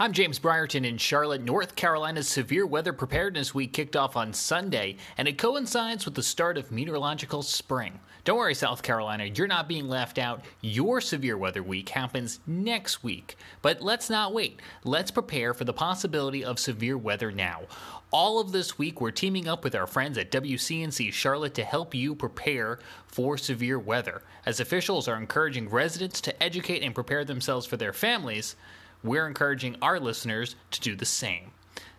I'm James Brierton in Charlotte, North Carolina's Severe Weather Preparedness Week kicked off on Sunday, and it coincides with the start of meteorological spring. Don't worry, South Carolina, you're not being left out. Your Severe Weather Week happens next week. But let's not wait. Let's prepare for the possibility of severe weather now. All of this week, we're teaming up with our friends at WCNC Charlotte to help you prepare for severe weather. As officials are encouraging residents to educate and prepare themselves for their families, we're encouraging our listeners to do the same.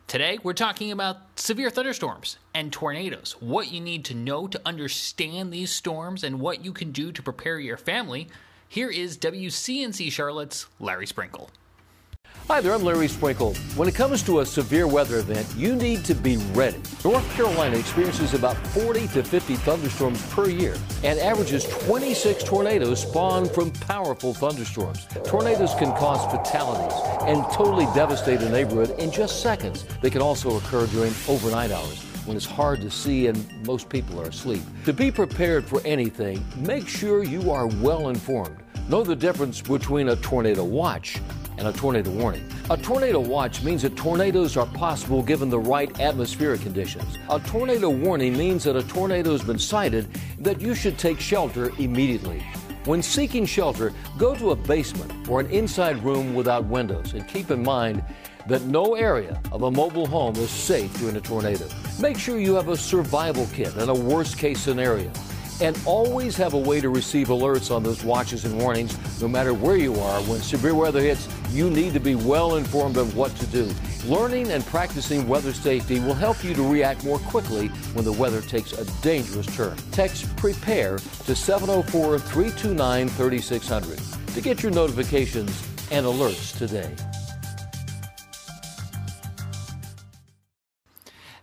Today, we're talking about severe thunderstorms and tornadoes, what you need to know to understand these storms, and what you can do to prepare your family. Here is WCNC Charlotte's Larry Sprinkle. Hi there, I'm Larry Sprinkle. When it comes to a severe weather event, you need to be ready. North Carolina experiences about 40 to 50 thunderstorms per year and averages 26 tornadoes spawn from powerful thunderstorms. Tornadoes can cause fatalities and totally devastate a neighborhood in just seconds. They can also occur during overnight hours when it's hard to see and most people are asleep. To be prepared for anything, make sure you are well informed. Know the difference between a tornado watch and a tornado warning. A tornado watch means that tornadoes are possible given the right atmospheric conditions. A tornado warning means that a tornado has been sighted that you should take shelter immediately. When seeking shelter, go to a basement or an inside room without windows and keep in mind that no area of a mobile home is safe during a tornado. Make sure you have a survival kit and a worst case scenario and always have a way to receive alerts on those watches and warnings no matter where you are. When severe weather hits, you need to be well informed of what to do. Learning and practicing weather safety will help you to react more quickly when the weather takes a dangerous turn. Text PREPARE to 704 329 3600 to get your notifications and alerts today.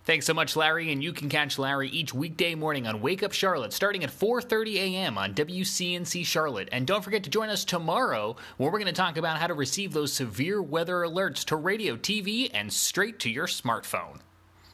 Thanks so much, Larry, and you can catch Larry each weekday morning on Wake Up Charlotte starting at 4:30 a.m. on WCNC Charlotte. And don't forget to join us tomorrow where we're going to talk about how to receive those severe weather alerts to radio, TV, and straight to your smartphone.